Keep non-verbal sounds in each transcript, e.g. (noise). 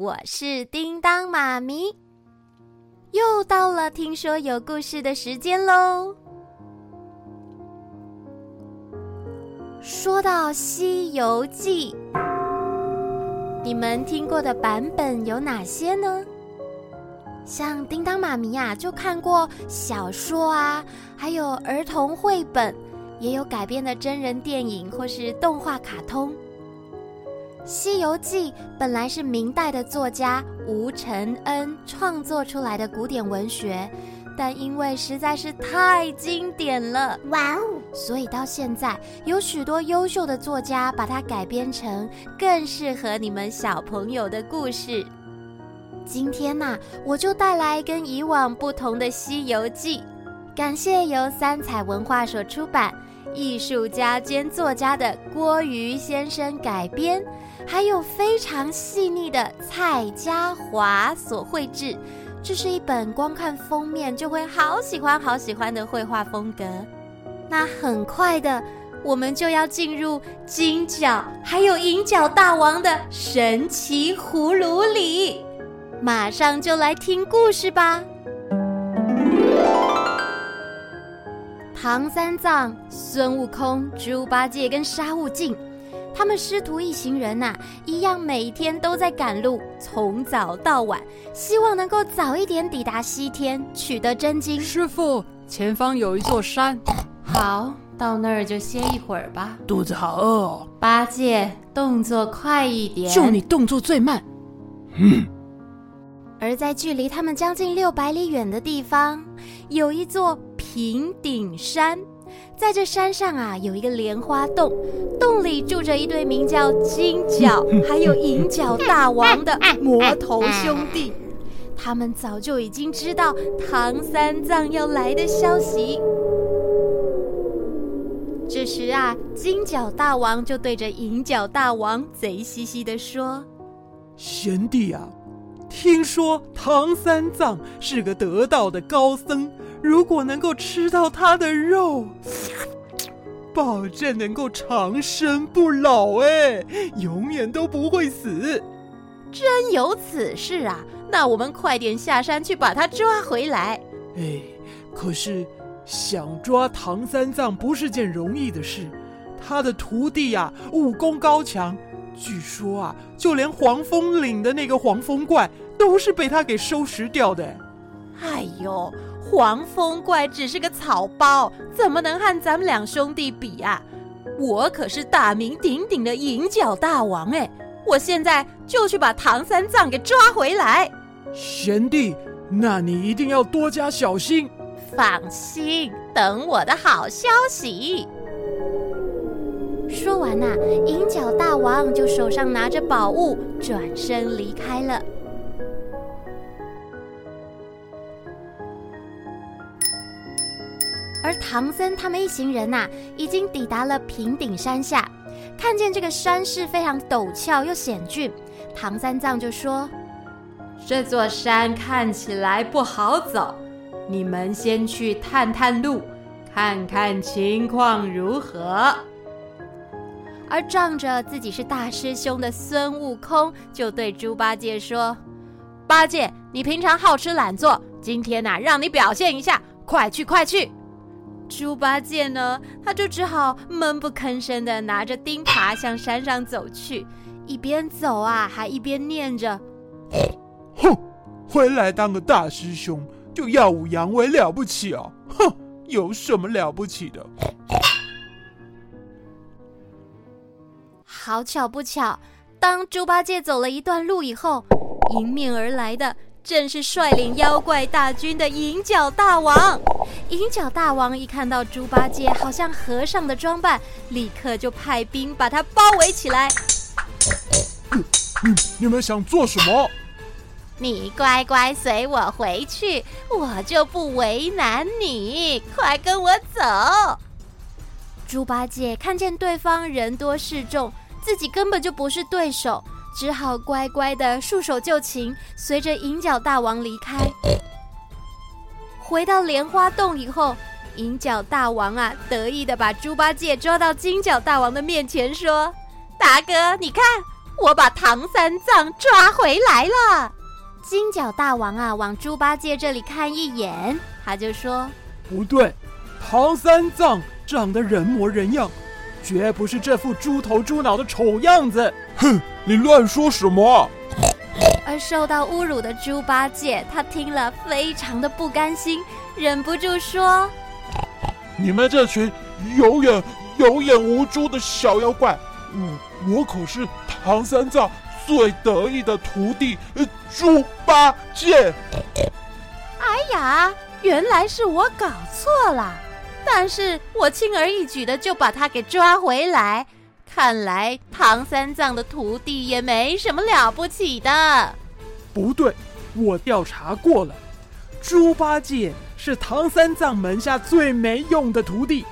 我是叮当妈咪，又到了听说有故事的时间喽。说到《西游记》，你们听过的版本有哪些呢？像叮当妈咪呀，就看过小说啊，还有儿童绘本，也有改编的真人电影或是动画卡通。《西游记》本来是明代的作家吴承恩创作出来的古典文学，但因为实在是太经典了，哇哦！所以到现在有许多优秀的作家把它改编成更适合你们小朋友的故事。今天呐、啊，我就带来跟以往不同的《西游记》，感谢由三彩文化所出版。艺术家兼作家的郭瑜先生改编，还有非常细腻的蔡家华所绘制，这是一本光看封面就会好喜欢、好喜欢的绘画风格。那很快的，我们就要进入金角还有银角大王的神奇葫芦里，马上就来听故事吧。唐三藏、孙悟空、猪八戒跟沙悟净，他们师徒一行人呐、啊，一样每天都在赶路，从早到晚，希望能够早一点抵达西天，取得真经。师傅，前方有一座山，好，到那儿就歇一会儿吧。肚子好饿哦。八戒，动作快一点。就你动作最慢。嗯。而在距离他们将近六百里远的地方，有一座。平顶山，在这山上啊，有一个莲花洞，洞里住着一对名叫金角还有银角大王的 (laughs) 魔头兄弟。他们早就已经知道唐三藏要来的消息。这时啊，金角大王就对着银角大王贼兮兮的说：“贤弟啊，听说唐三藏是个得道的高僧。”如果能够吃到他的肉，保证能够长生不老，哎，永远都不会死。真有此事啊！那我们快点下山去把他抓回来。哎，可是想抓唐三藏不是件容易的事，他的徒弟呀，武功高强，据说啊，就连黄风岭的那个黄风怪都是被他给收拾掉的。哎呦！黄风怪只是个草包，怎么能和咱们两兄弟比啊？我可是大名鼎鼎的银角大王哎！我现在就去把唐三藏给抓回来。贤弟，那你一定要多加小心。放心，等我的好消息。说完呐、啊，银角大王就手上拿着宝物，转身离开了。而唐僧他们一行人呐、啊，已经抵达了平顶山下，看见这个山势非常陡峭又险峻，唐三藏就说：“这座山看起来不好走，你们先去探探路，看看情况如何。”而仗着自己是大师兄的孙悟空就对猪八戒说：“八戒，你平常好吃懒做，今天呐、啊，让你表现一下，快去快去！”猪八戒呢，他就只好闷不吭声的拿着钉耙向山上走去，一边走啊，还一边念着：“哼，回来当个大师兄就耀武扬威了不起啊！哼，有什么了不起的？”好巧不巧，当猪八戒走了一段路以后，迎面而来的。正是率领妖怪大军的银角大王。银角大王一看到猪八戒好像和尚的装扮，立刻就派兵把他包围起来。你你你们想做什么？你乖乖随我回去，我就不为难你。快跟我走！猪八戒看见对方人多势众，自己根本就不是对手。只好乖乖的束手就擒，随着银角大王离开。回到莲花洞以后，银角大王啊，得意的把猪八戒抓到金角大王的面前，说：“大哥，你看我把唐三藏抓回来了。金角大王啊，往猪八戒这里看一眼，他就说：“不对，唐三藏长得人模人样，绝不是这副猪头猪脑的丑样子。”哼，你乱说什么？而受到侮辱的猪八戒，他听了非常的不甘心，忍不住说：“你们这群有眼有眼无珠的小妖怪，我我可是唐三藏最得意的徒弟猪八戒。”哎呀，原来是我搞错了，但是我轻而易举的就把他给抓回来。看来唐三藏的徒弟也没什么了不起的。不对，我调查过了，猪八戒是唐三藏门下最没用的徒弟，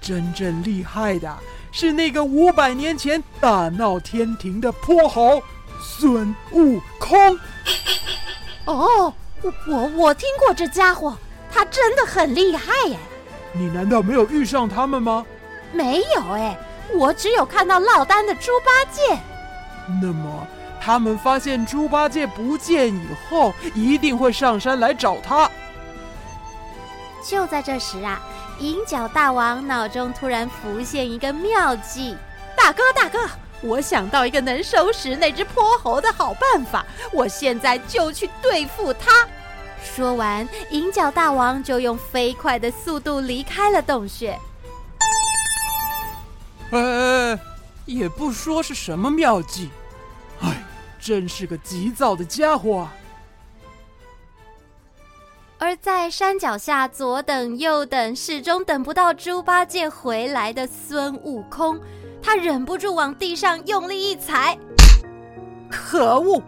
真正厉害的是那个五百年前大闹天庭的泼猴孙悟空。(laughs) 哦，我我我听过这家伙，他真的很厉害耶。你难道没有遇上他们吗？没有哎。我只有看到落单的猪八戒。那么，他们发现猪八戒不见以后，一定会上山来找他。就在这时啊，银角大王脑中突然浮现一个妙计：“大哥，大哥，我想到一个能收拾那只泼猴的好办法，我现在就去对付他。”说完，银角大王就用飞快的速度离开了洞穴。哎，也不说是什么妙计，哎，真是个急躁的家伙啊！而在山脚下左等右等，始终等不到猪八戒回来的孙悟空，他忍不住往地上用力一踩。可恶！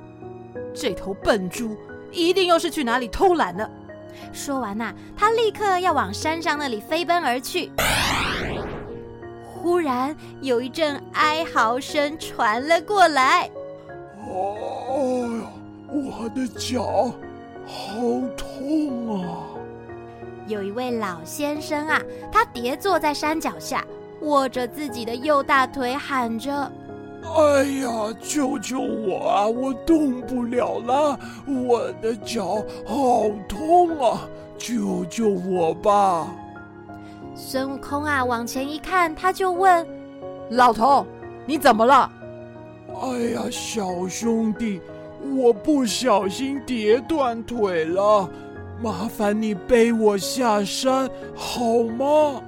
这头笨猪一定又是去哪里偷懒了。说完呐、啊，他立刻要往山上那里飞奔而去。忽然有一阵哀嚎声传了过来。哦呀，我的脚好痛啊！有一位老先生啊，他跌坐在山脚下，握着自己的右大腿，喊着：“哎呀，救救我啊！我动不了了，我的脚好痛啊！救救我吧！”孙悟空啊，往前一看，他就问：“老头，你怎么了？”“哎呀，小兄弟，我不小心跌断腿了，麻烦你背我下山好吗？”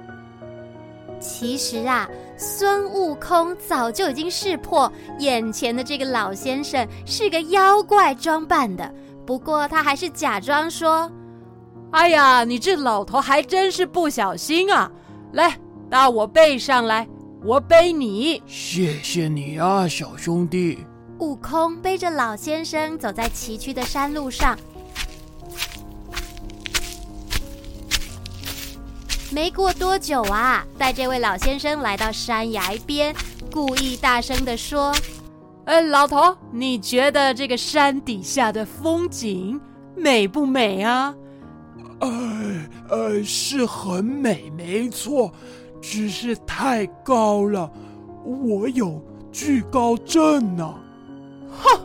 其实啊，孙悟空早就已经识破，眼前的这个老先生是个妖怪装扮的，不过他还是假装说。哎呀，你这老头还真是不小心啊！来，到我背上来，我背你。谢谢你啊，小兄弟。悟空背着老先生走在崎岖的山路上。没过多久啊，带这位老先生来到山崖边，故意大声地说：“哎，老头，你觉得这个山底下的风景美不美啊？”哎，呃，是很美，没错，只是太高了，我有惧高症呢。哼，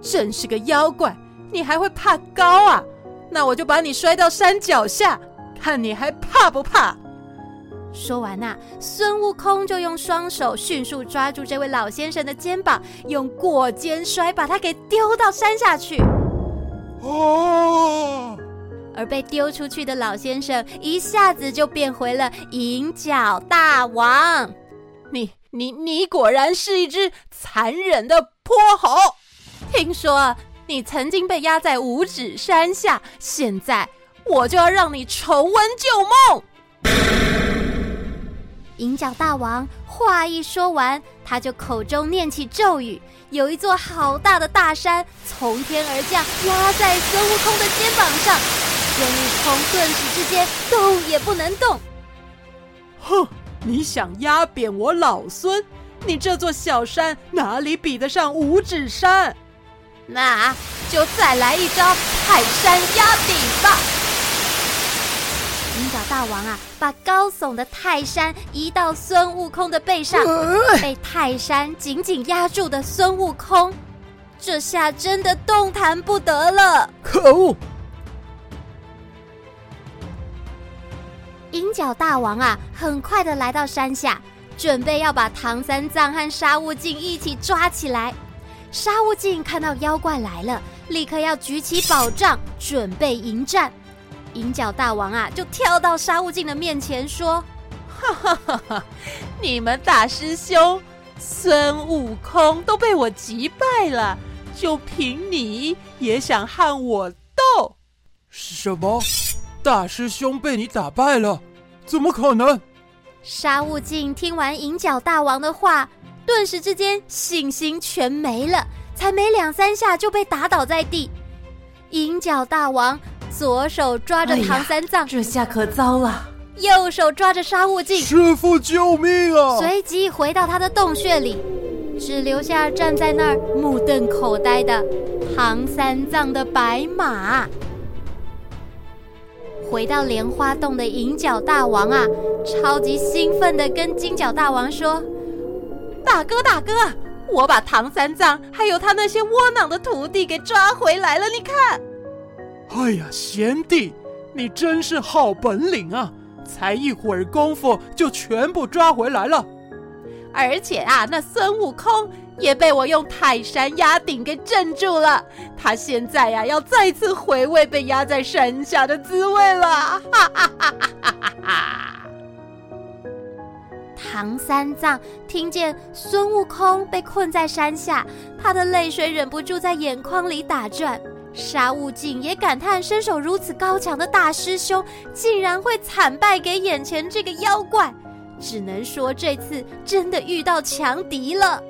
真是个妖怪，你还会怕高啊？那我就把你摔到山脚下，看你还怕不怕？说完呐，孙悟空就用双手迅速抓住这位老先生的肩膀，用过肩摔把他给丢到山下去。哦。而被丢出去的老先生一下子就变回了银角大王。你你你果然是一只残忍的泼猴！听说你曾经被压在五指山下，现在我就要让你重温旧梦。银角大王话一说完，他就口中念起咒语，有一座好大的大山从天而降，压在孙悟空的肩膀上。孙悟空顿时之间动也不能动。哼，你想压扁我老孙？你这座小山哪里比得上五指山？那就再来一招泰山压顶吧！银角大大王啊，把高耸的泰山移到孙悟空的背上，被泰山紧紧压住的孙悟空，这下真的动弹不得了。可恶！银角大王啊，很快的来到山下，准备要把唐三藏和沙悟净一起抓起来。沙悟净看到妖怪来了，立刻要举起宝杖，准备迎战。银角大王啊，就跳到沙悟净的面前说：“哈哈哈哈！你们大师兄孙悟空都被我击败了，就凭你也想和我斗？什么？大师兄被你打败了？怎么可能？”沙悟净听完银角大王的话，顿时之间信心全没了，才没两三下就被打倒在地。银角大王。左手抓着唐三藏，哎，这下可糟了；右手抓着沙悟净，师傅救命啊！随即回到他的洞穴里，只留下站在那儿目瞪口呆的唐三藏的白马。回到莲花洞的银角大王啊，超级兴奋的跟金角大王说：“大哥，大哥，我把唐三藏还有他那些窝囊的徒弟给抓回来了，你看。”哎呀，贤弟，你真是好本领啊！才一会儿功夫就全部抓回来了。而且啊，那孙悟空也被我用泰山压顶给镇住了。他现在呀，要再次回味被压在山下的滋味了。哈哈哈哈哈哈！唐三藏听见孙悟空被困在山下，他的泪水忍不住在眼眶里打转。沙悟净也感叹，身手如此高强的大师兄，竟然会惨败给眼前这个妖怪，只能说这次真的遇到强敌了。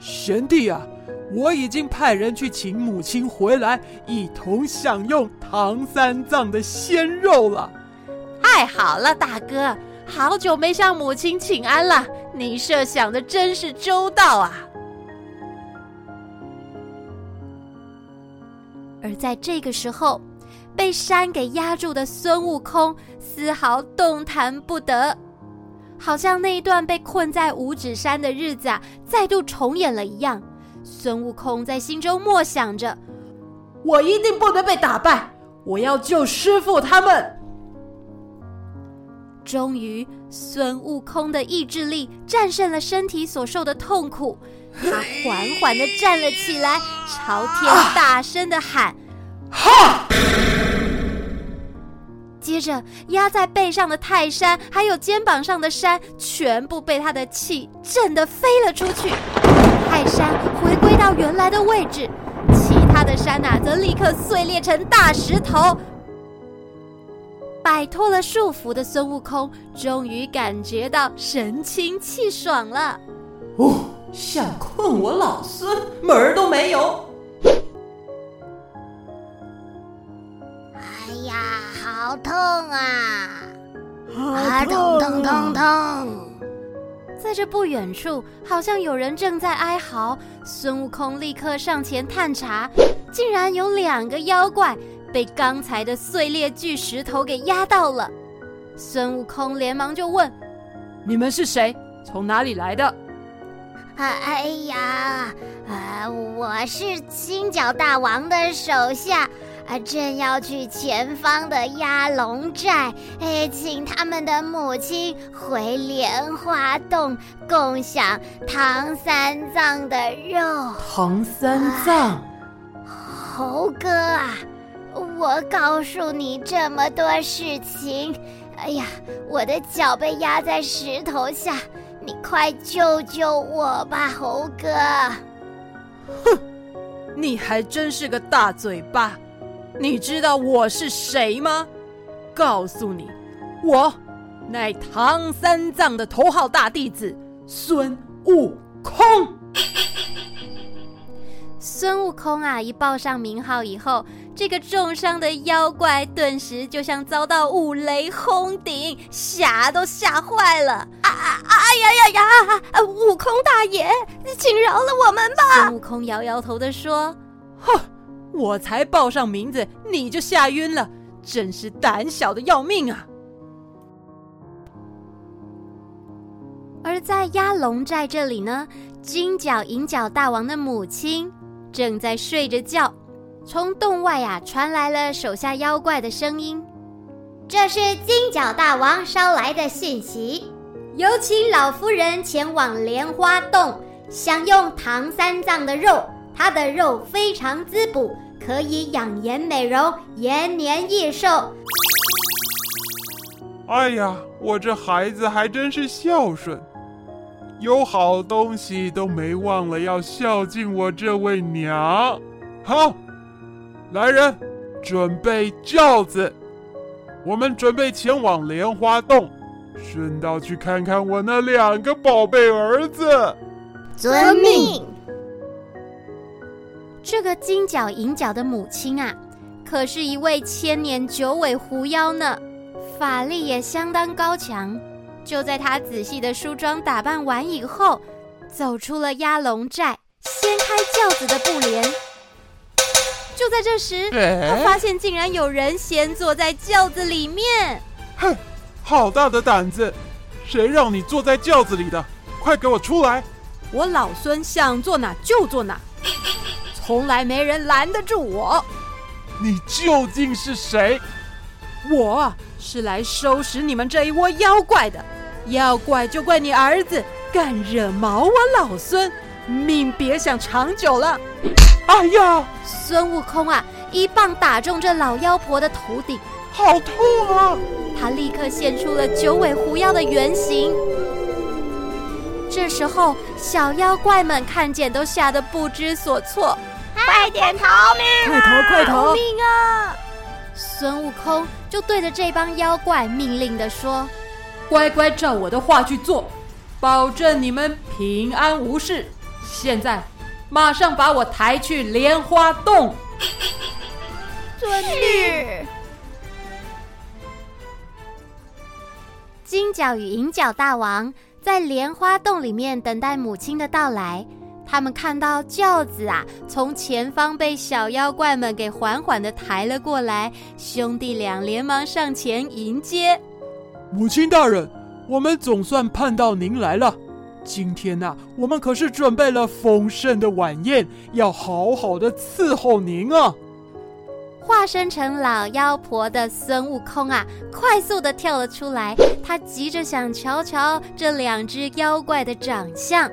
贤弟啊，我已经派人去请母亲回来，一同享用唐三藏的鲜肉了。太好了，大哥，好久没向母亲请安了，你设想的真是周到啊。而在这个时候，被山给压住的孙悟空丝毫动弹不得，好像那一段被困在五指山的日子啊，再度重演了一样。孙悟空在心中默想着：“我一定不能被打败，我要救师傅他们。”终于，孙悟空的意志力战胜了身体所受的痛苦。(laughs) 他缓缓地站了起来，朝天大声地喊：“哈！”接着，压在背上的泰山，还有肩膀上的山，全部被他的气震得飞了出去。泰山回归到原来的位置，其他的山呐，则立刻碎裂成大石头。摆脱了束缚的孙悟空，终于感觉到神清气爽了。哦。想困我老孙，门儿都没有！哎呀，好痛啊！啊痛，痛痛痛！在这不远处，好像有人正在哀嚎。孙悟空立刻上前探查，竟然有两个妖怪被刚才的碎裂巨石头给压到了。孙悟空连忙就问：“你们是谁？从哪里来的？”哎呀，啊，我是金角大王的手下，啊，正要去前方的压龙寨，哎，请他们的母亲回莲花洞共享唐三藏的肉。唐三藏，猴哥啊，我告诉你这么多事情，哎呀，我的脚被压在石头下。你快救救我吧，猴哥！哼，你还真是个大嘴巴！你知道我是谁吗？告诉你，我乃唐三藏的头号大弟子孙悟空。(laughs) 孙悟空啊，一报上名号以后，这个重伤的妖怪顿时就像遭到五雷轰顶，吓都吓坏了！啊啊！啊呀呀呀！悟空大爷，请饶了我们吧！孙悟空摇摇头的说：“哼，我才报上名字，你就吓晕了，真是胆小的要命啊！而在鸭龙寨这里呢，金角银角大王的母亲正在睡着觉。从洞外呀、啊、传来了手下妖怪的声音：“这是金角大王捎来的信息，有请老夫人前往莲花洞享用唐三藏的肉，他的肉非常滋补，可以养颜美容，延年益寿。”哎呀，我这孩子还真是孝顺，有好东西都没忘了要孝敬我这位娘。好。来人，准备轿子，我们准备前往莲花洞，顺道去看看我那两个宝贝儿子。遵命。这个金角银角的母亲啊，可是一位千年九尾狐妖呢，法力也相当高强。就在她仔细的梳妆打扮完以后，走出了鸭龙寨，掀开轿子的布帘。就在这时，他发现竟然有人先坐在轿子里面。哼，好大的胆子！谁让你坐在轿子里的？快给我出来！我老孙想坐哪就坐哪，从来没人拦得住我。你究竟是谁？我是来收拾你们这一窝妖怪的。要怪就怪你儿子敢惹毛我老孙，命别想长久了。哎呀！孙悟空啊，一棒打中这老妖婆的头顶，好痛啊！他立刻现出了九尾狐妖的原形。这时候，小妖怪们看见都吓得不知所措，快点逃命啊！快逃！快逃！逃命啊！孙悟空就对着这帮妖怪命令的说：“乖乖照我的话去做，保证你们平安无事。现在。”马上把我抬去莲花洞。遵命。金角与银角大王在莲花洞里面等待母亲的到来。他们看到轿子啊，从前方被小妖怪们给缓缓的抬了过来，兄弟俩连忙上前迎接。母亲大人，我们总算盼到您来了。今天呐、啊，我们可是准备了丰盛的晚宴，要好好的伺候您啊！化身成老妖婆的孙悟空啊，快速的跳了出来，他急着想瞧瞧这两只妖怪的长相。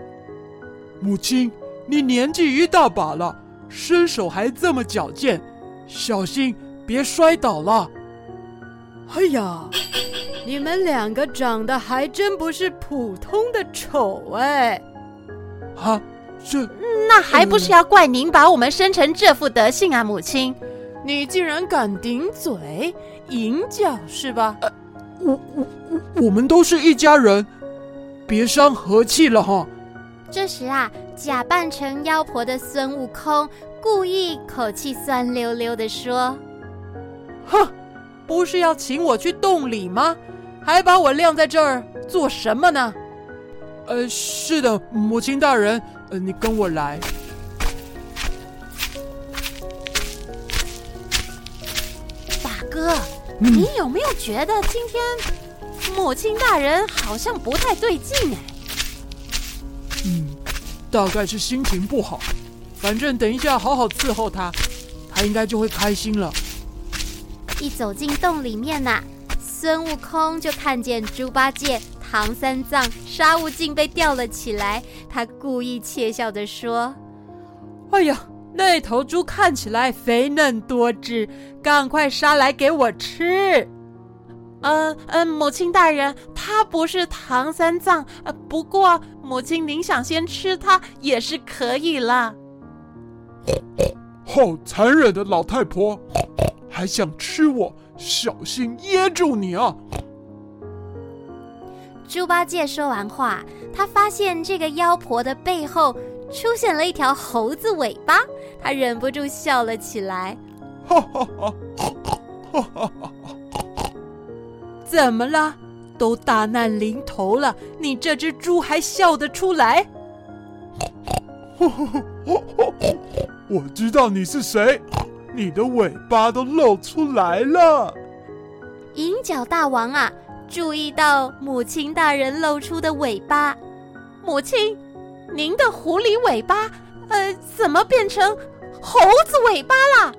母亲，你年纪一大把了，身手还这么矫健，小心别摔倒了。哎呀！你们两个长得还真不是普通的丑哎！啊，这那还不是要怪您把我们生成这副德性啊，母亲！你竟然敢顶嘴，银角是吧？呃，我我我，我们都是一家人，别伤和气了哈。这时啊，假扮成妖婆的孙悟空故意口气酸溜溜的说：“哼，不是要请我去洞里吗？”还把我晾在这儿做什么呢？呃，是的，母亲大人，呃，你跟我来。大哥，嗯，你有没有觉得今天母亲大人好像不太对劲哎？嗯，大概是心情不好。反正等一下好好伺候他，他应该就会开心了。一走进洞里面呐，啊。孙悟空就看见猪八戒、唐三藏、沙悟净被吊了起来，他故意窃笑地说：“哎呀，那头猪看起来肥嫩多汁，赶快杀来给我吃。”“嗯嗯，母亲大人，他不是唐三藏，呃，不过母亲您想先吃他也是可以了。”“好残忍的老太婆，还想吃我！”小心噎住你啊！猪八戒说完话，他发现这个妖婆的背后出现了一条猴子尾巴，他忍不住笑了起来。哈哈哈！哈哈哈！怎么了？都大难临头了，你这只猪还笑得出来？(laughs) 我知道你是谁。你的尾巴都露出来了。银角大王啊，注意到母亲大人露出的尾巴。母亲，您的狐狸尾巴，呃，怎么变成猴子尾巴了？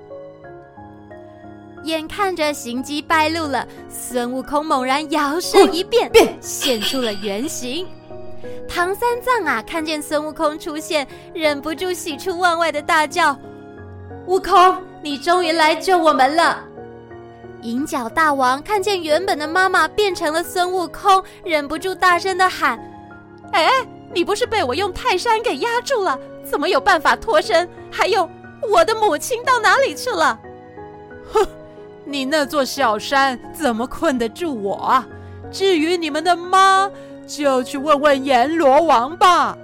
眼看着行迹败露了，孙悟空猛然摇身一变，变现出了原形。唐三藏啊，看见孙悟空出现，忍不住喜出望外的大叫：“悟空，你终于来救我们了！”银角大王看见原本的妈妈变成了孙悟空，忍不住大声的喊：“哎，你不是被我用泰山给压住了，怎么有办法脱身？还有，我的母亲到哪里去了？”哼。你那座小山怎么困得住我？至于你们的妈，就去问问阎罗王吧。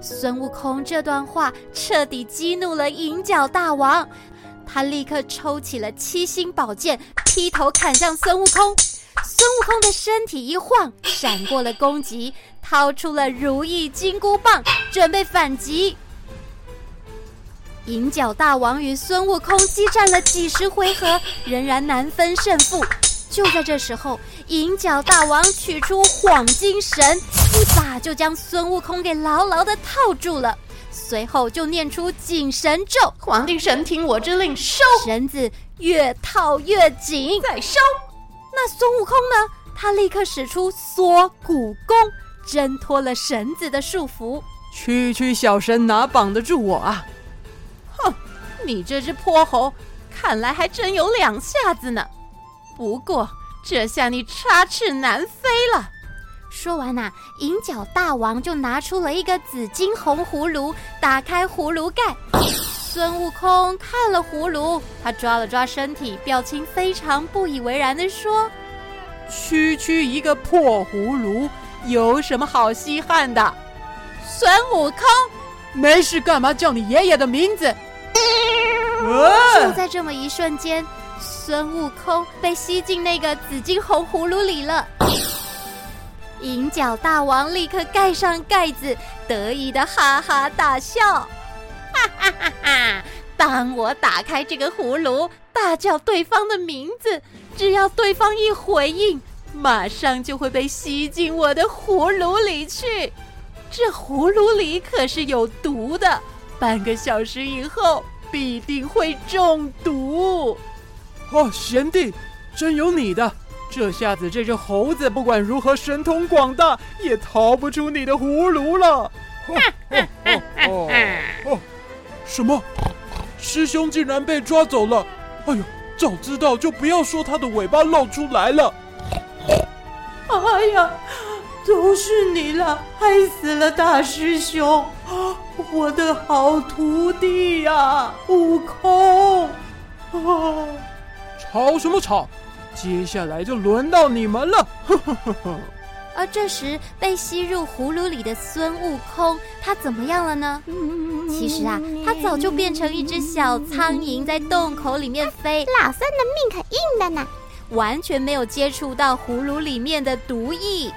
孙悟空这段话彻底激怒了银角大王，他立刻抽起了七星宝剑，劈头砍向孙悟空。孙悟空的身体一晃，闪过了攻击，掏出了如意金箍棒，准备反击。银角大王与孙悟空激战了几十回合，仍然难分胜负。就在这时候，银角大王取出晃金绳，一把就将孙悟空给牢牢的套住了。随后就念出紧绳咒：“黄帝神听我之令，收！”绳子越套越紧，再收。那孙悟空呢？他立刻使出缩骨功，挣脱了绳子的束缚。区区小神哪绑得住我啊？哼，你这只泼猴，看来还真有两下子呢。不过这下你插翅难飞了。说完呐、啊，银角大王就拿出了一个紫金红葫芦，打开葫芦盖。孙悟空看了葫芦，他抓了抓身体，表情非常不以为然地说：“区区一个破葫芦，有什么好稀罕的？”孙悟空，没事干嘛叫你爷爷的名字？就在这么一瞬间，孙悟空被吸进那个紫金红葫芦里了。银角大王立刻盖上盖子，得意的哈哈大笑，哈哈哈哈！当我打开这个葫芦，大叫对方的名字，只要对方一回应，马上就会被吸进我的葫芦里去。这葫芦里可是有毒的。半个小时以后必定会中毒。哦，贤弟，真有你的！这下子这只猴子不管如何神通广大，也逃不出你的葫芦了。哦哦哦哦！什么？师兄竟然被抓走了！哎呦，早知道就不要说他的尾巴露出来了。哎呀！都是你了，害死了大师兄，我的好徒弟呀、啊，悟空！啊，吵什么吵？接下来就轮到你们了！呵呵呵呵。而这时被吸入葫芦里的孙悟空，他怎么样了呢？其实啊，他早就变成一只小苍蝇，在洞口里面飞。老三的命可硬的呢，完全没有接触到葫芦里面的毒液。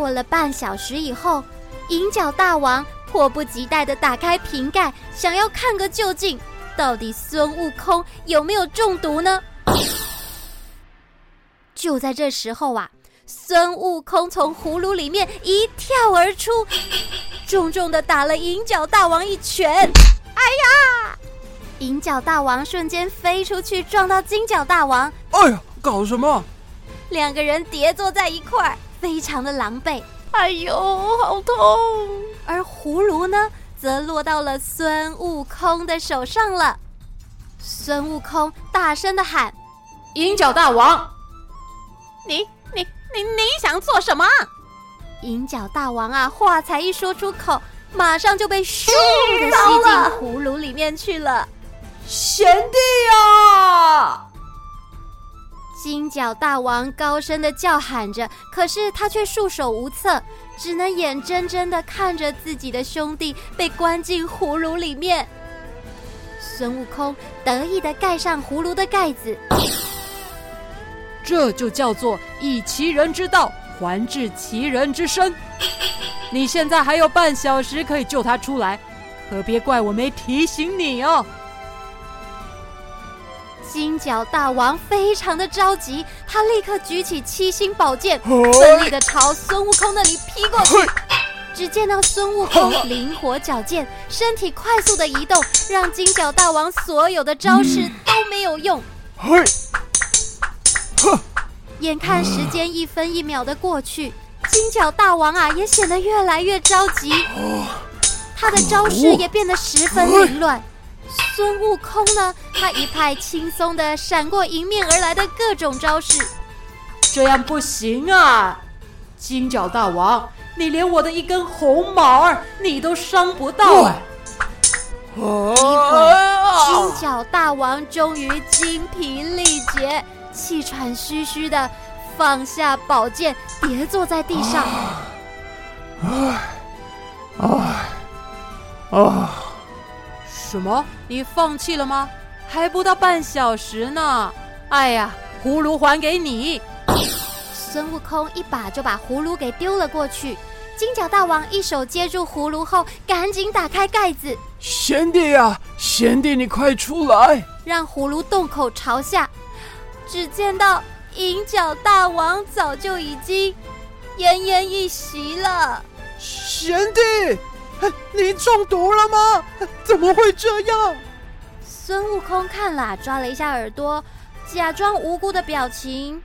过了半小时以后，银角大王迫不及待地打开瓶盖，想要看个究竟，到底孙悟空有没有中毒呢？就在这时候啊，孙悟空从葫芦里面一跳而出，重重的打了银角大王一拳。哎呀！银角大王瞬间飞出去，撞到金角大王。哎呀，搞什么？两个人叠坐在一块儿。非常的狼狈，哎呦，好痛！而葫芦呢，则落到了孙悟空的手上了。孙悟空大声的喊：“银角大王，你、你、你、你想做什么？”银角大王啊，话才一说出口，马上就被咻的吸进葫芦里面去了。贤弟啊！金角大王高声的叫喊着，可是他却束手无策，只能眼睁睁的看着自己的兄弟被关进葫芦里面。孙悟空得意的盖上葫芦的盖子，这就叫做以其人之道还治其人之身。你现在还有半小时可以救他出来，可别怪我没提醒你哦。金角大王非常的着急，他立刻举起七星宝剑，奋力的朝孙悟空那里劈过去。只见到孙悟空灵活矫健，身体快速的移动，让金角大王所有的招式都没有用。眼看时间一分一秒的过去，金角大王啊也显得越来越着急，他的招式也变得十分凌乱。孙悟空呢，他一派轻松的闪过迎面而来的各种招式。这样不行啊，金角大王，你连我的一根红毛儿你都伤不到哎！一会金角大王终于精疲力竭，气喘吁吁的放下宝剑，跌坐在地上。啊啊，啊！什么？你放弃了吗？还不到半小时呢！哎呀，葫芦还给你！孙悟空一把就把葫芦给丢了过去。金角大王一手接住葫芦后，赶紧打开盖子。贤弟呀，贤弟，你快出来！让葫芦洞口朝下。只见到银角大王早就已经奄奄一息了。贤弟。你中毒了吗？怎么会这样？孙悟空看了，抓了一下耳朵，假装无辜的表情。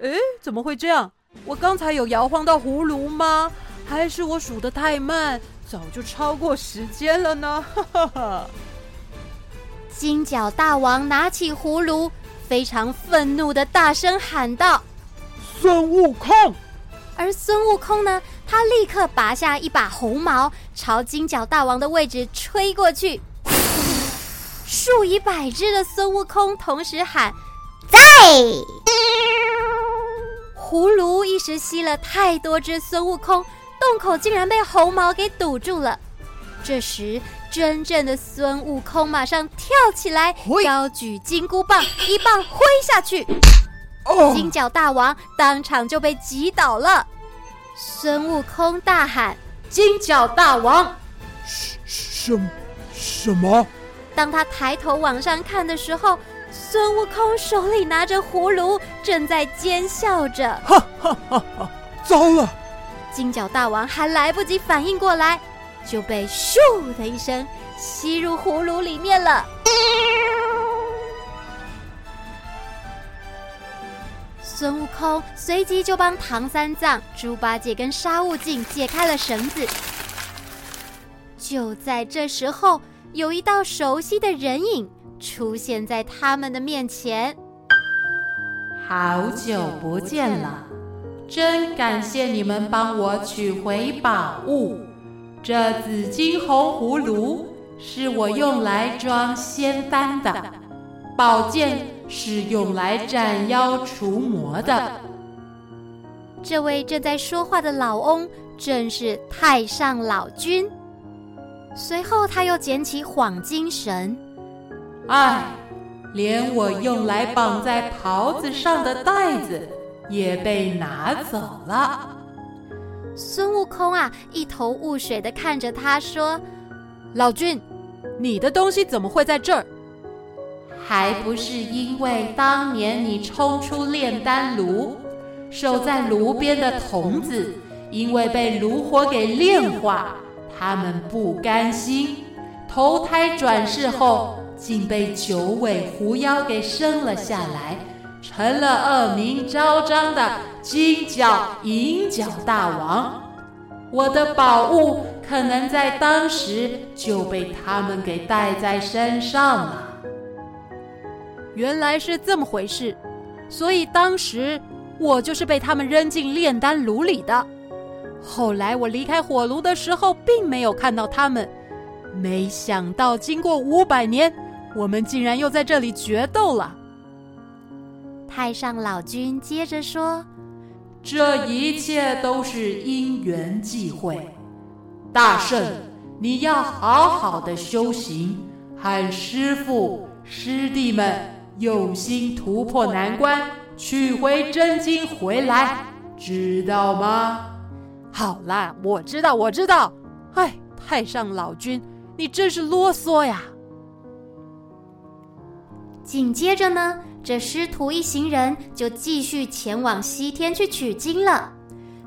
哎，怎么会这样？我刚才有摇晃到葫芦吗？还是我数的太慢，早就超过时间了呢？哈哈哈！金角大王拿起葫芦，非常愤怒的大声喊道：“孙悟空！”而孙悟空呢，他立刻拔下一把红毛，朝金角大王的位置吹过去。数以百只的孙悟空同时喊：“在！”葫芦一时吸了太多只孙悟空，洞口竟然被红毛给堵住了。这时，真正的孙悟空马上跳起来，高举金箍棒，一棒挥下去。金角大王当场就被击倒了。孙悟空大喊：“金角大王！”什什什么？当他抬头往上看的时候，孙悟空手里拿着葫芦，正在奸笑着。哈哈哈哈！糟了！金角大王还来不及反应过来，就被咻的一声吸入葫芦里面了。孙悟空随即就帮唐三藏、猪八戒跟沙悟净解开了绳子。就在这时候，有一道熟悉的人影出现在他们的面前。好久不见了，真感谢你们帮我取回宝物。这紫金红葫芦是我用来装仙丹的，宝剑。是用来斩妖除魔的。这位正在说话的老翁正是太上老君。随后，他又捡起幌金绳。唉，连我用来绑在袍子上的带子也被拿走了。孙悟空啊，一头雾水的看着他说：“老君，你的东西怎么会在这儿？”还不是因为当年你冲出炼丹炉，守在炉边的童子，因为被炉火给炼化，他们不甘心，投胎转世后，竟被九尾狐妖给生了下来，成了恶名昭彰的金角银角大王。我的宝物可能在当时就被他们给带在身上了。原来是这么回事，所以当时我就是被他们扔进炼丹炉里的。后来我离开火炉的时候，并没有看到他们。没想到经过五百年，我们竟然又在这里决斗了。太上老君接着说：“这一切都是因缘际会。大圣，你要好好的修行，和师傅师弟们。”用心突破难关，取回真经回来，知道吗？好啦，我知道，我知道。哎，太上老君，你真是啰嗦呀！紧接着呢，这师徒一行人就继续前往西天去取经了。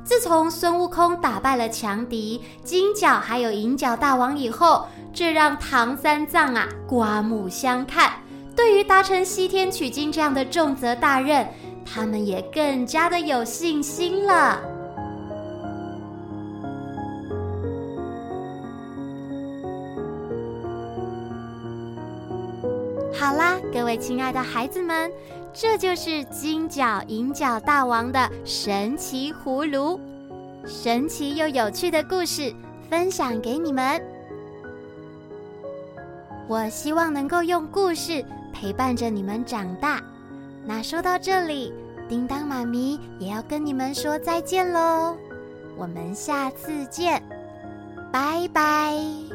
自从孙悟空打败了强敌金角还有银角大王以后，这让唐三藏啊刮目相看。对于达成西天取经这样的重责大任，他们也更加的有信心了。好啦，各位亲爱的孩子们，这就是金角银角大王的神奇葫芦，神奇又有趣的故事分享给你们。我希望能够用故事陪伴着你们长大。那说到这里，叮当妈咪也要跟你们说再见喽，我们下次见，拜拜。